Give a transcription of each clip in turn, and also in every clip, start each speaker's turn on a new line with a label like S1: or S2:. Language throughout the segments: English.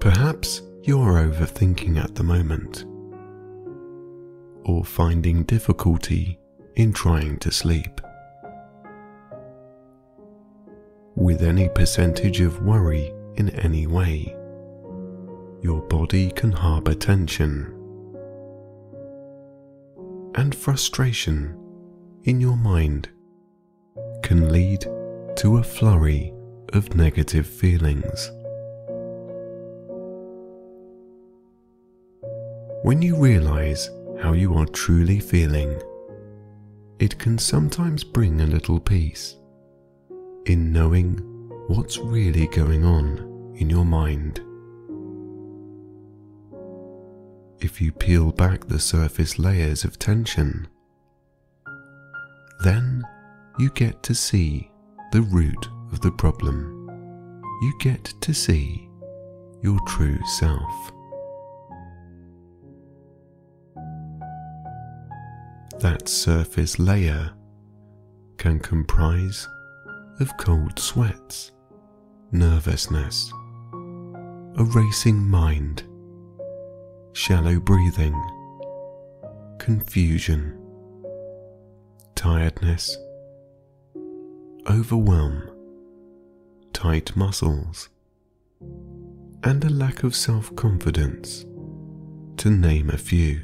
S1: Perhaps you're overthinking at the moment, or finding difficulty in trying to sleep. With any percentage of worry in any way, your body can harbour tension and frustration in your mind can lead to a flurry of negative feelings. When you realize how you are truly feeling, it can sometimes bring a little peace in knowing what's really going on in your mind. If you peel back the surface layers of tension, then you get to see the root of the problem. You get to see your true self. That surface layer can comprise of cold sweats, nervousness, a racing mind, shallow breathing, confusion, tiredness, overwhelm, tight muscles, and a lack of self confidence, to name a few.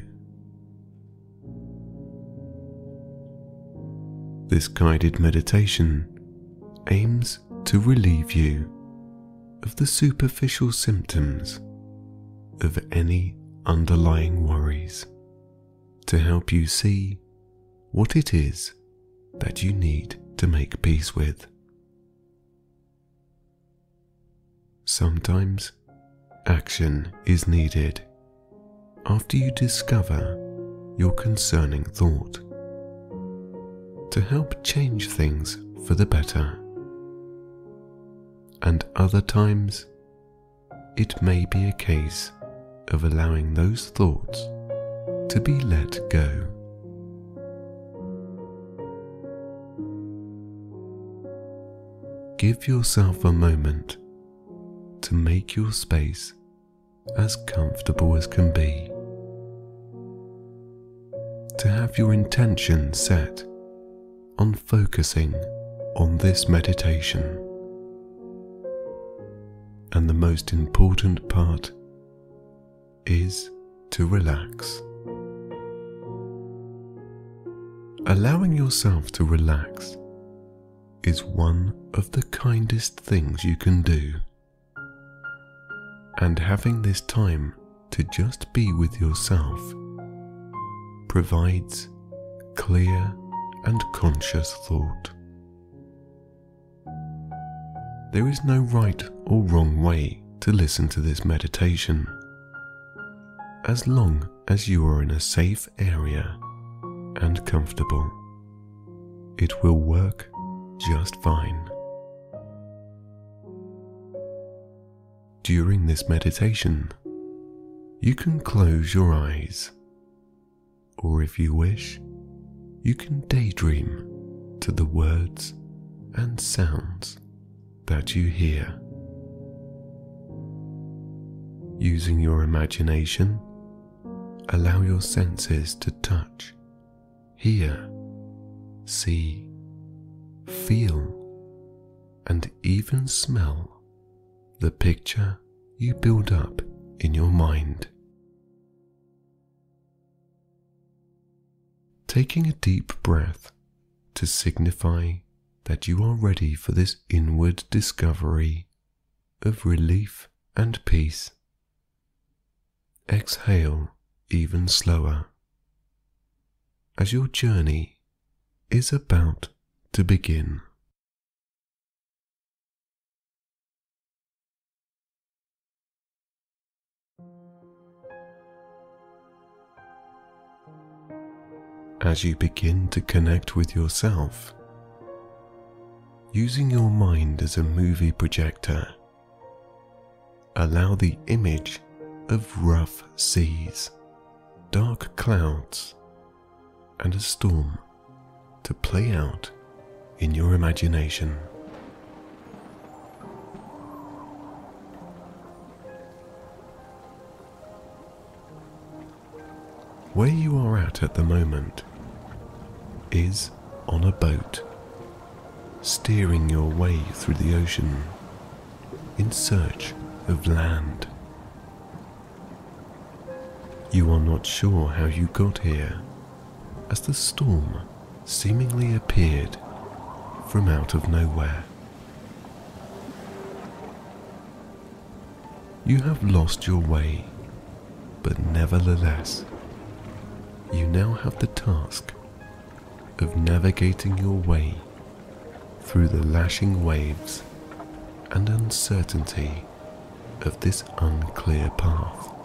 S1: This guided meditation aims to relieve you of the superficial symptoms of any underlying worries to help you see what it is that you need to make peace with. Sometimes action is needed after you discover your concerning thought to help change things for the better and other times it may be a case of allowing those thoughts to be let go. Give yourself a moment to make your space as comfortable as can be. To have your intention set on focusing on this meditation and the most important part is to relax. Allowing yourself to relax is one of the kindest things you can do. And having this time to just be with yourself provides clear and conscious thought. There is no right or wrong way to listen to this meditation. As long as you are in a safe area and comfortable, it will work just fine. During this meditation, you can close your eyes, or if you wish, you can daydream to the words and sounds that you hear. Using your imagination, allow your senses to touch, hear, see, feel, and even smell the picture you build up in your mind. Taking a deep breath to signify that you are ready for this inward discovery of relief and peace. Exhale even slower as your journey is about to begin. As you begin to connect with yourself, using your mind as a movie projector. Allow the image of rough seas, dark clouds, and a storm to play out in your imagination. Where you are at at the moment is on a boat, steering your way through the ocean in search of land. You are not sure how you got here, as the storm seemingly appeared from out of nowhere. You have lost your way, but nevertheless, you now have the task of navigating your way through the lashing waves and uncertainty of this unclear path.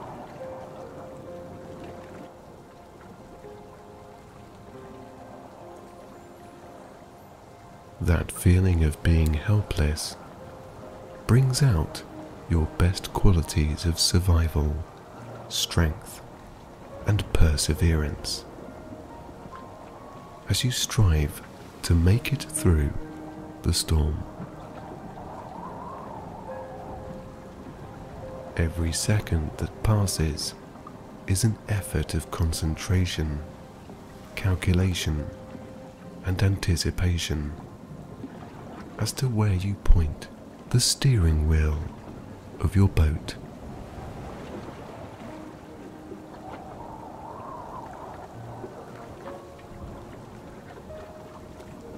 S1: That feeling of being helpless brings out your best qualities of survival, strength, and perseverance as you strive to make it through the storm. Every second that passes is an effort of concentration, calculation, and anticipation as to where you point the steering wheel of your boat.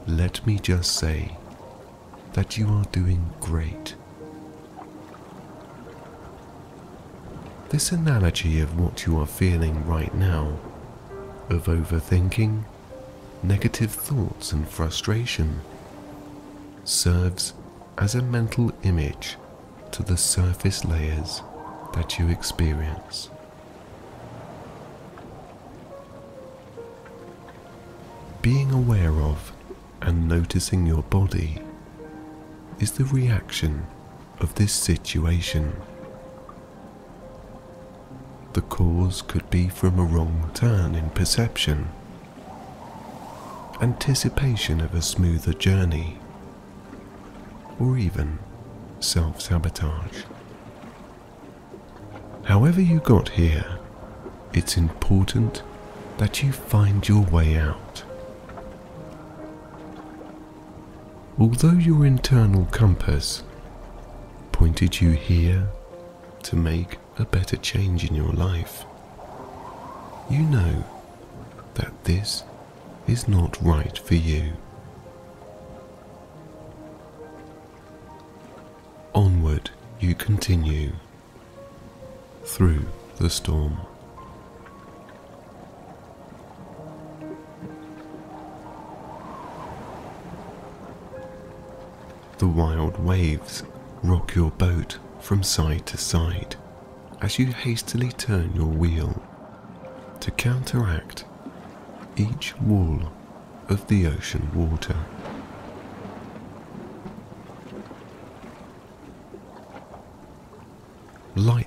S1: Let me just say that you are doing great. This analogy of what you are feeling right now, of overthinking, negative thoughts, and frustration, serves as a mental image to the surface layers that you experience. Being aware of and noticing your body is the reaction of this situation. The cause could be from a wrong turn in perception, anticipation of a smoother journey, or even self sabotage. However, you got here, it's important that you find your way out. Although your internal compass pointed you here to make a better change in your life, you know that this is not right for you. Onward you continue through the storm. The wild waves rock your boat from side to side as you hastily turn your wheel to counteract each wall of the ocean water.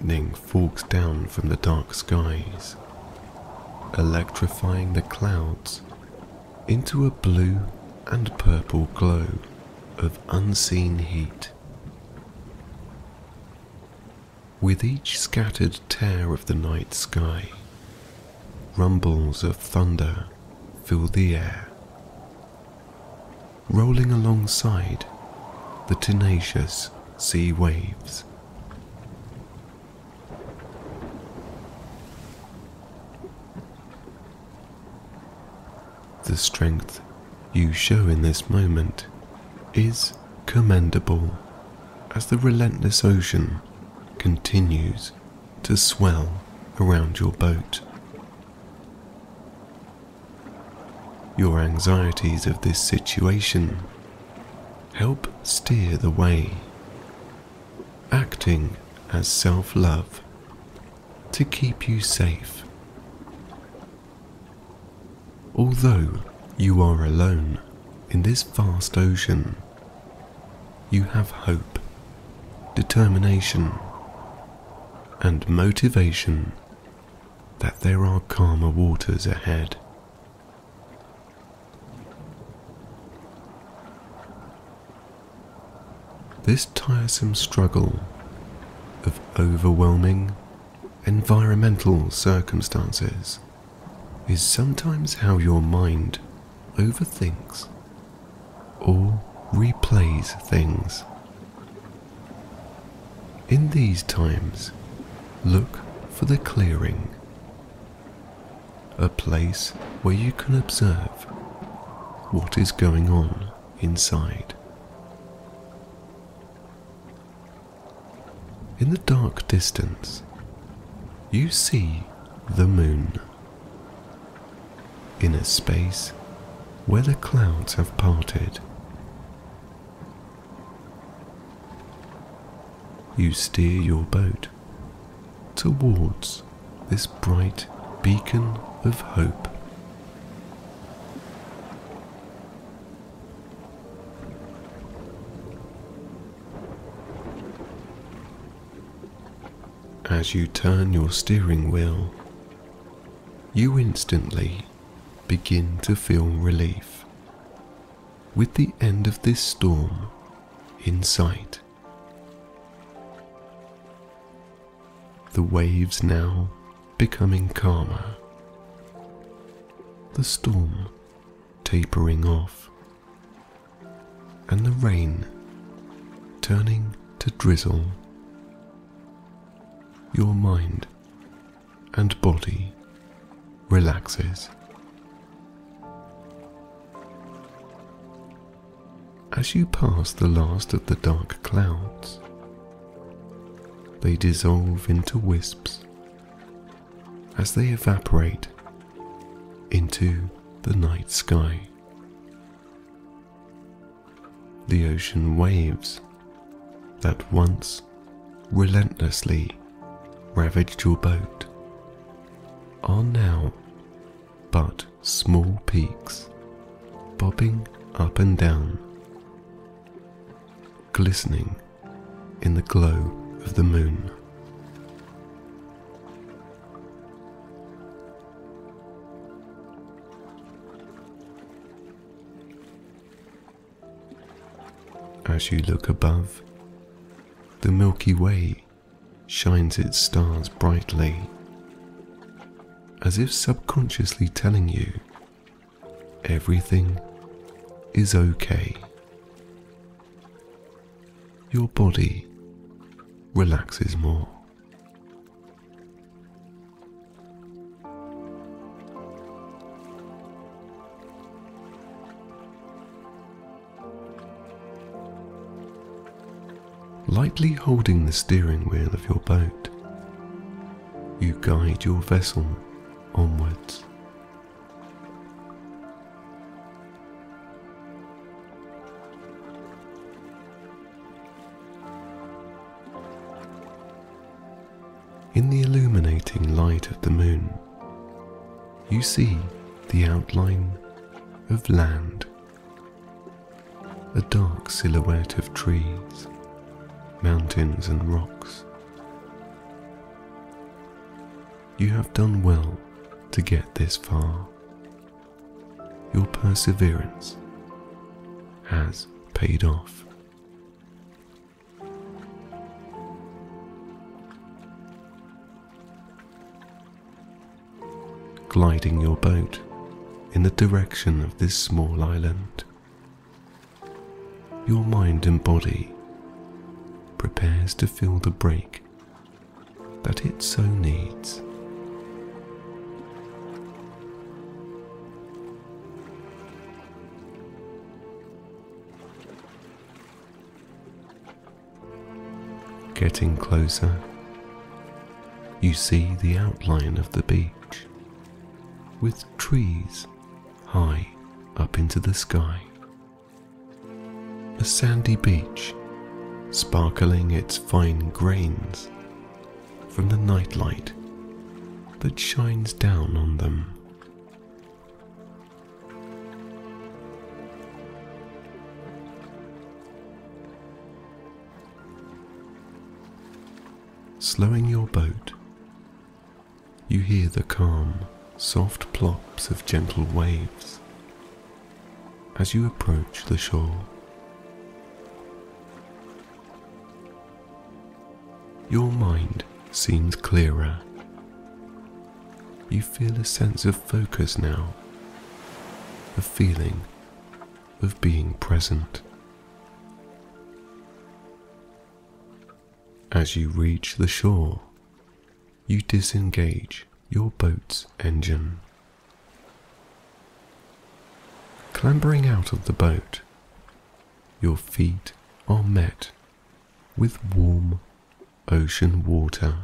S1: Lightning forks down from the dark skies, electrifying the clouds into a blue and purple glow of unseen heat. With each scattered tear of the night sky, rumbles of thunder fill the air, rolling alongside the tenacious sea waves. The strength you show in this moment is commendable as the relentless ocean continues to swell around your boat. Your anxieties of this situation help steer the way, acting as self love to keep you safe. Although you are alone in this vast ocean, you have hope, determination, and motivation that there are calmer waters ahead. This tiresome struggle of overwhelming environmental circumstances is sometimes how your mind overthinks or replays things. In these times, look for the clearing, a place where you can observe what is going on inside. In the dark distance, you see the moon in a space where the clouds have parted. You steer your boat towards this bright beacon of hope. As you turn your steering wheel, you instantly begin to feel relief. With the end of this storm in sight, the waves now becoming calmer, the storm tapering off, and the rain turning to drizzle your mind and body relaxes. As you pass the last of the dark clouds, they dissolve into wisps as they evaporate into the night sky. The ocean waves that once relentlessly ravaged your boat are now but small peaks bobbing up and down, glistening in the glow of the moon. As you look above, the Milky Way shines its stars brightly, as if subconsciously telling you everything is okay. Your body relaxes more. lightly holding the steering wheel of your boat, you guide your vessel onwards. Light of the moon, you see the outline of land, a dark silhouette of trees mountains and rocks. You have done well to get this far. Your perseverance has paid off. Gliding your boat in the direction of this small island, your mind and body prepares to feel the break that it so needs. Getting closer, you see the outline of the beach with trees high up into the sky. A sandy beach sparkling its fine grains from the nightlight that shines down on them. Slowing your boat, you hear the calm, soft plops of gentle waves as you approach the shore. your mind seems clearer. You feel a sense of focus now, a feeling of being present. As you reach the shore, you disengage your boat's engine. Clambering out of the boat, your feet are met with warm ocean water,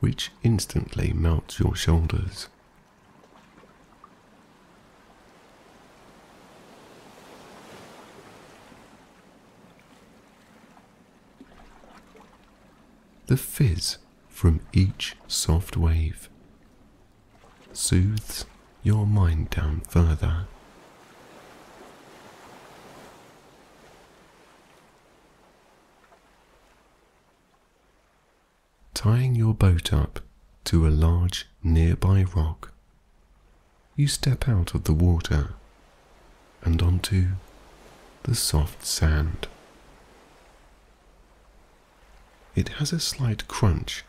S1: which instantly melts your shoulders. The fizz from each soft wave soothes your mind down further. Tying your boat up to a large nearby rock, you step out of the water and onto the soft sand. It has a slight crunch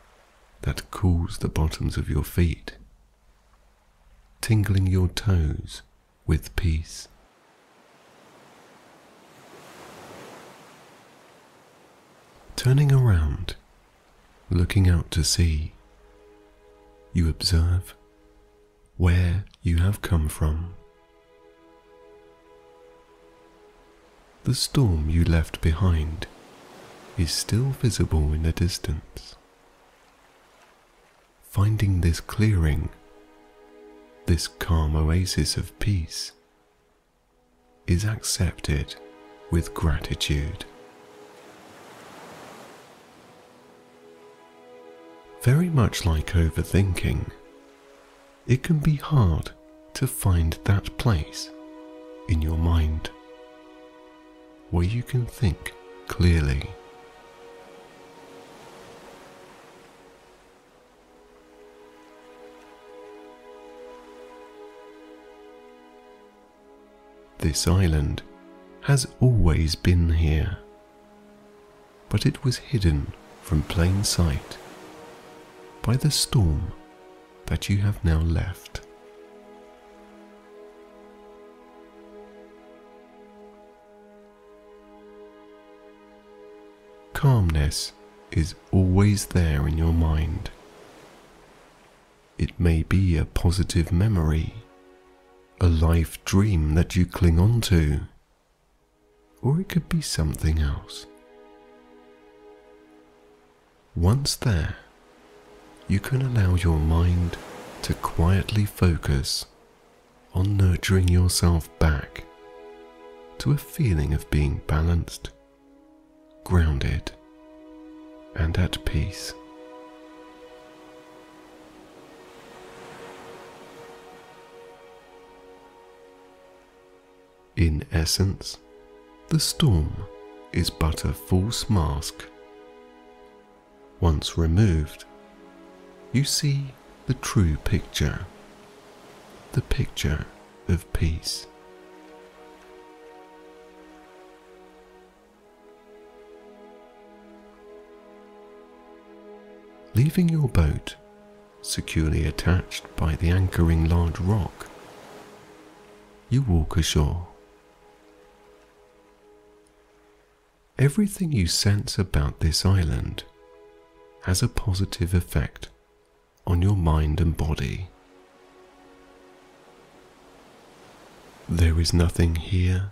S1: that cools the bottoms of your feet, tingling your toes with peace. Turning around, looking out to sea, you observe where you have come from. The storm you left behind is still visible in the distance. Finding this clearing, this calm oasis of peace, is accepted with gratitude. Very much like overthinking, it can be hard to find that place in your mind where you can think clearly. This island has always been here, but it was hidden from plain sight by the storm that you have now left. Calmness is always there in your mind. It may be a positive memory a life dream that you cling on to, or it could be something else. Once there, you can allow your mind to quietly focus on nurturing yourself back to a feeling of being balanced, grounded, and at peace. In essence, the storm is but a false mask. Once removed, you see the true picture, the picture of peace. Leaving your boat securely attached by the anchoring large rock, you walk ashore. Everything you sense about this island has a positive effect on your mind and body. There is nothing here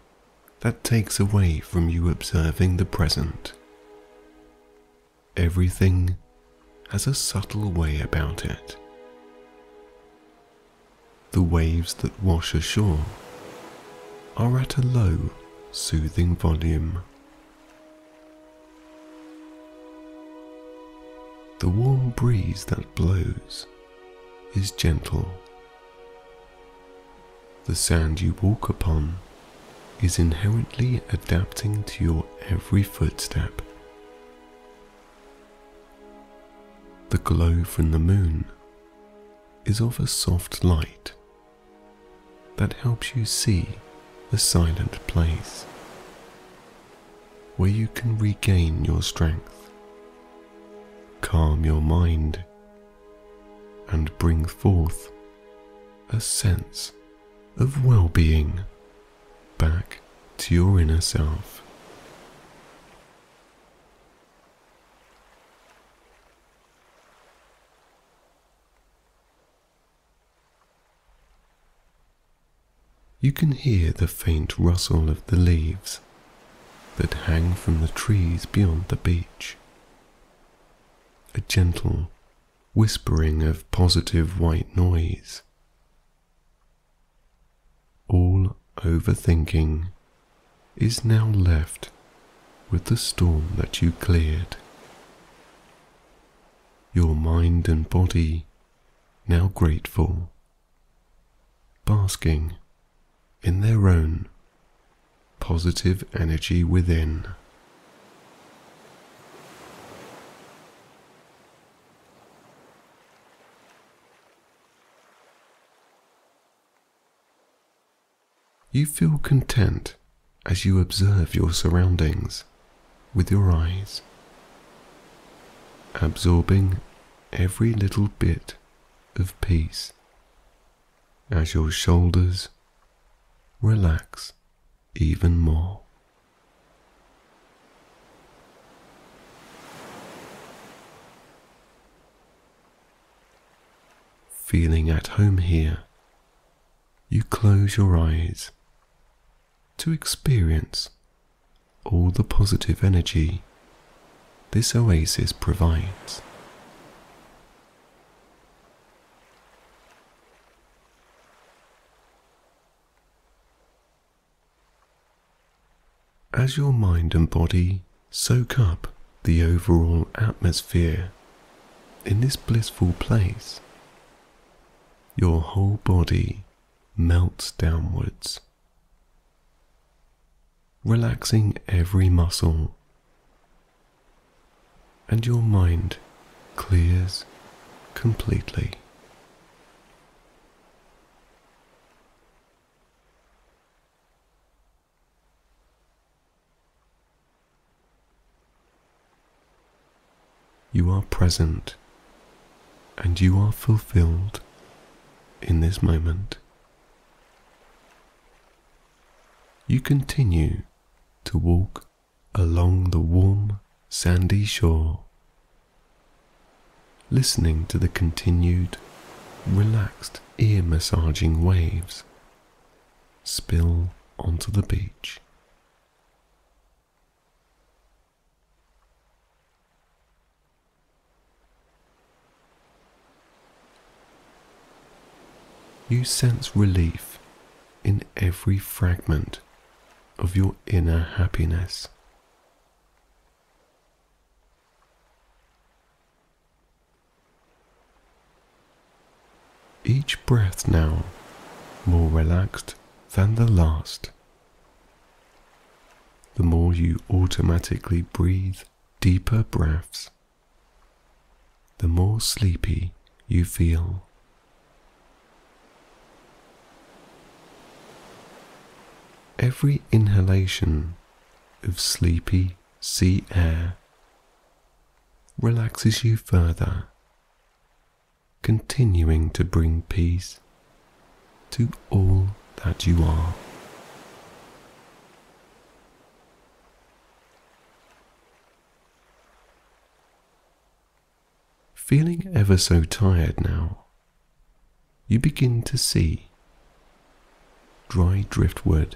S1: that takes away from you observing the present. Everything has a subtle way about it. The waves that wash ashore are at a low, soothing volume. The warm breeze that blows is gentle. The sand you walk upon is inherently adapting to your every footstep. The glow from the moon is of a soft light that helps you see the silent place where you can regain your strength calm your mind and bring forth a sense of well being back to your inner self. You can hear the faint rustle of the leaves that hang from the trees beyond the beach. A gentle whispering of positive white noise. All overthinking is now left with the storm that you cleared. Your mind and body now grateful, basking in their own positive energy within. You feel content as you observe your surroundings with your eyes, absorbing every little bit of peace as your shoulders relax even more. Feeling at home here, you close your eyes to experience all the positive energy this oasis provides. As your mind and body soak up the overall atmosphere in this blissful place, your whole body melts downwards, relaxing every muscle, and your mind clears completely. you are present and you are fulfilled in this moment. You continue to walk along the warm, sandy shore, listening to the continued, relaxed, ear massaging waves spill onto the beach. you sense relief in every fragment of your inner happiness. Each breath now more relaxed than the last. The more you automatically breathe deeper breaths, the more sleepy you feel. Every inhalation of sleepy sea air relaxes you further, continuing to bring peace to all that you are. Feeling ever so tired now, you begin to see dry driftwood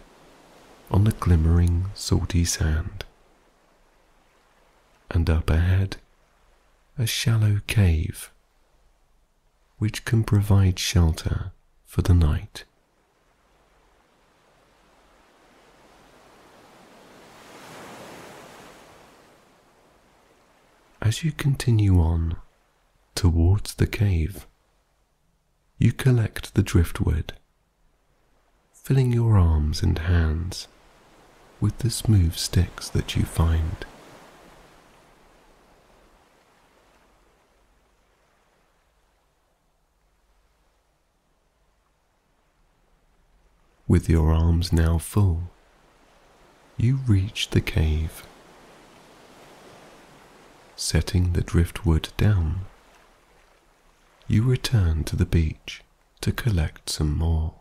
S1: on the glimmering salty sand. And up ahead, a shallow cave which can provide shelter for the night. As you continue on towards the cave, you collect the driftwood, filling your arms and hands with the smooth sticks that you find. With your arms now full, you reach the cave. setting the driftwood down, you return to the beach to collect some more.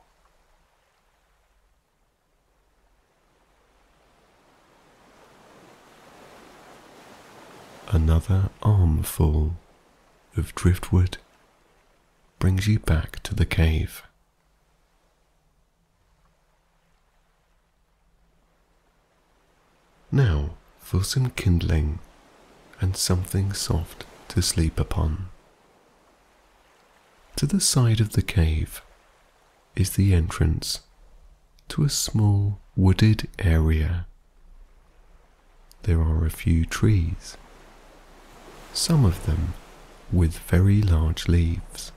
S1: Another armful of driftwood brings you back to the cave. Now for some kindling and something soft to sleep upon. To the side of the cave is the entrance to a small wooded area. There are a few trees, some of them with very large leaves,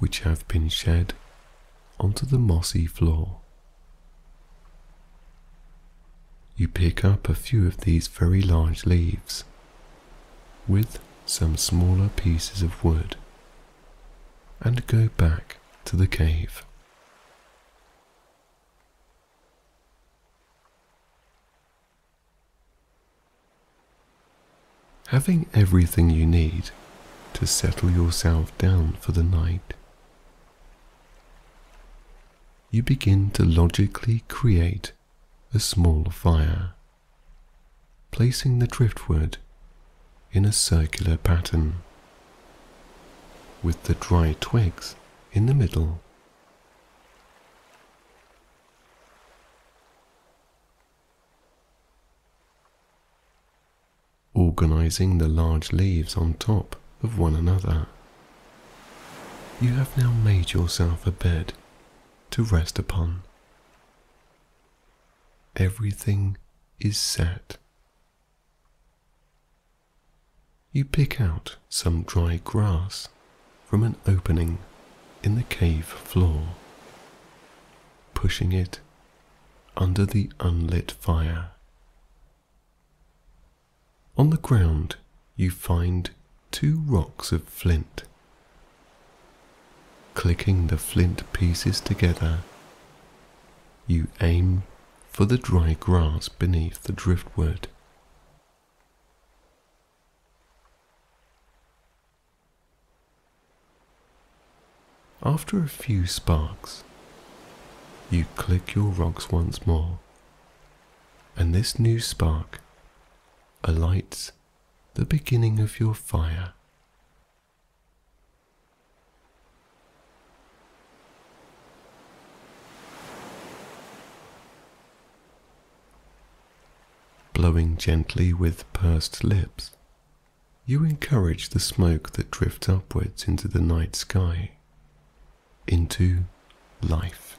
S1: which have been shed onto the mossy floor. You pick up a few of these very large leaves with some smaller pieces of wood and go back to the cave. Having everything you need to settle yourself down for the night, you begin to logically create a small fire, placing the driftwood in a circular pattern, with the dry twigs in the middle. Organizing the large leaves on top of one another. You have now made yourself a bed to rest upon everything is set. You pick out some dry grass from an opening in the cave floor, pushing it under the unlit fire. On the ground, you find two rocks of flint. Clicking the flint pieces together, you aim for the dry grass beneath the driftwood. After a few sparks, you click your rocks once more, and this new spark alights the beginning of your fire. blowing gently with pursed lips, you encourage the smoke that drifts upwards into the night sky, into life.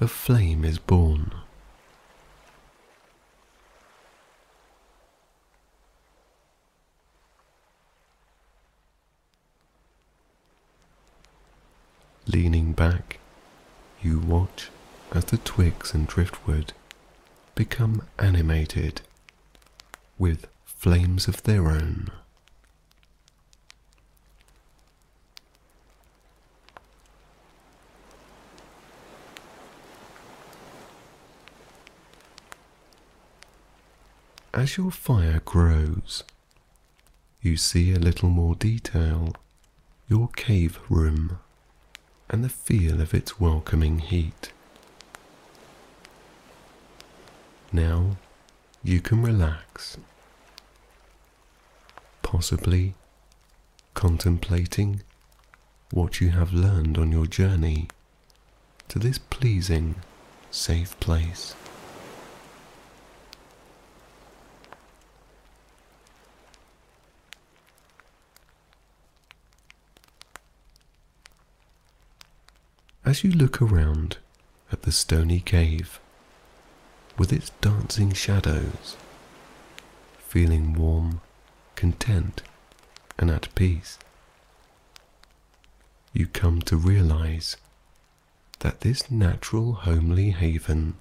S1: A flame is born. Leaning back, you watch as the twigs and driftwood become animated with flames of their own. As your fire grows, you see a little more detail, your cave room, and the feel of its welcoming heat. Now you can relax, possibly contemplating what you have learned on your journey to this pleasing, safe place. As you look around at the stony cave, with its dancing shadows, feeling warm, content, and at peace. You come to realize that this natural homely haven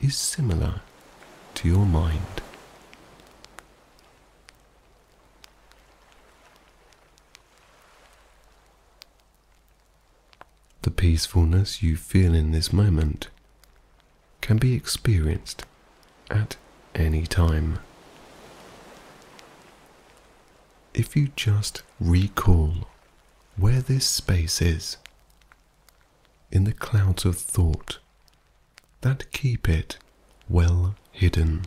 S1: is similar to your mind. The peacefulness you feel in this moment can be experienced at any time. If you just recall where this space is, in the clouds of thought that keep it well hidden.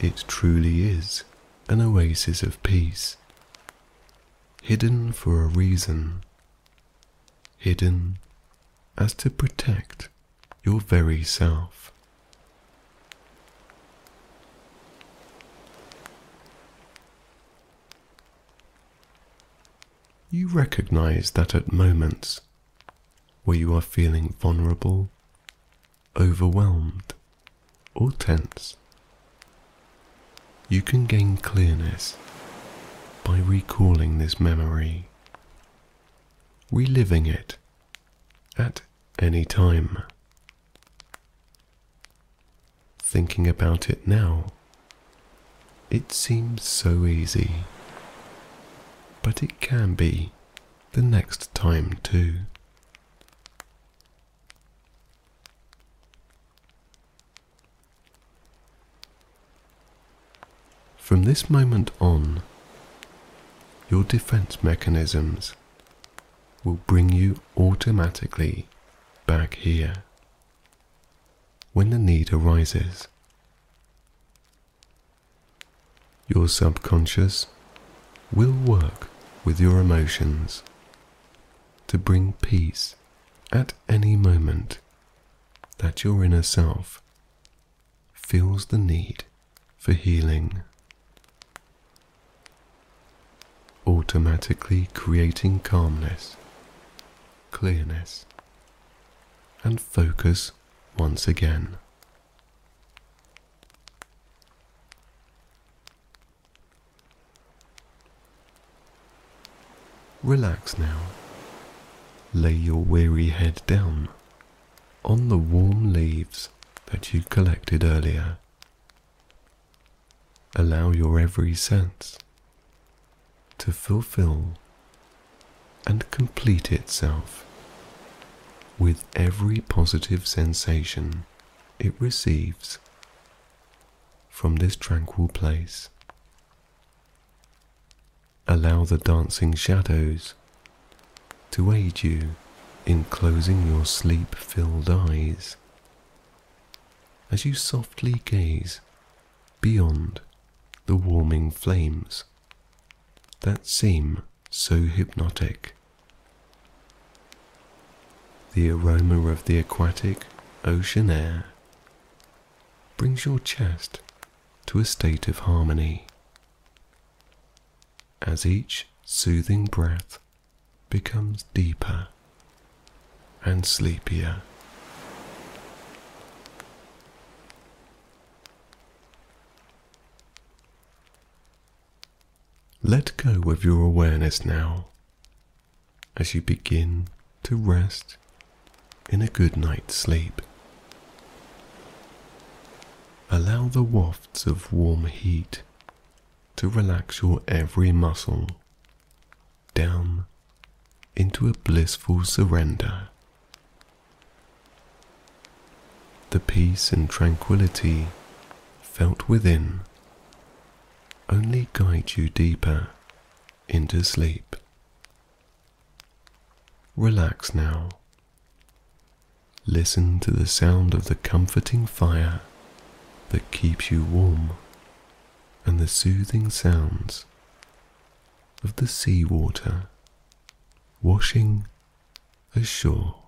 S1: It truly is an oasis of peace, hidden for a reason, hidden as to protect your very self. You recognize that at moments where you are feeling vulnerable, overwhelmed, or tense, you can gain clearness by recalling this memory, reliving it at any time. Thinking about it now, it seems so easy, but it can be the next time too. From this moment on, your defense mechanisms will bring you automatically back here when the need arises. Your subconscious will work with your emotions to bring peace at any moment that your inner self feels the need for healing. Automatically creating calmness, clearness, and focus once again. Relax now. Lay your weary head down on the warm leaves that you collected earlier. Allow your every sense to fulfill and complete itself with every positive sensation it receives from this tranquil place. Allow the dancing shadows to aid you in closing your sleep filled eyes as you softly gaze beyond the warming flames that seem so hypnotic. The aroma of the aquatic ocean air brings your chest to a state of harmony as each soothing breath becomes deeper and sleepier. Let go of your awareness now as you begin to rest in a good night's sleep. Allow the wafts of warm heat to relax your every muscle down into a blissful surrender. The peace and tranquility felt within only guide you deeper into sleep. Relax now. Listen to the sound of the comforting fire that keeps you warm and the soothing sounds of the sea water washing ashore.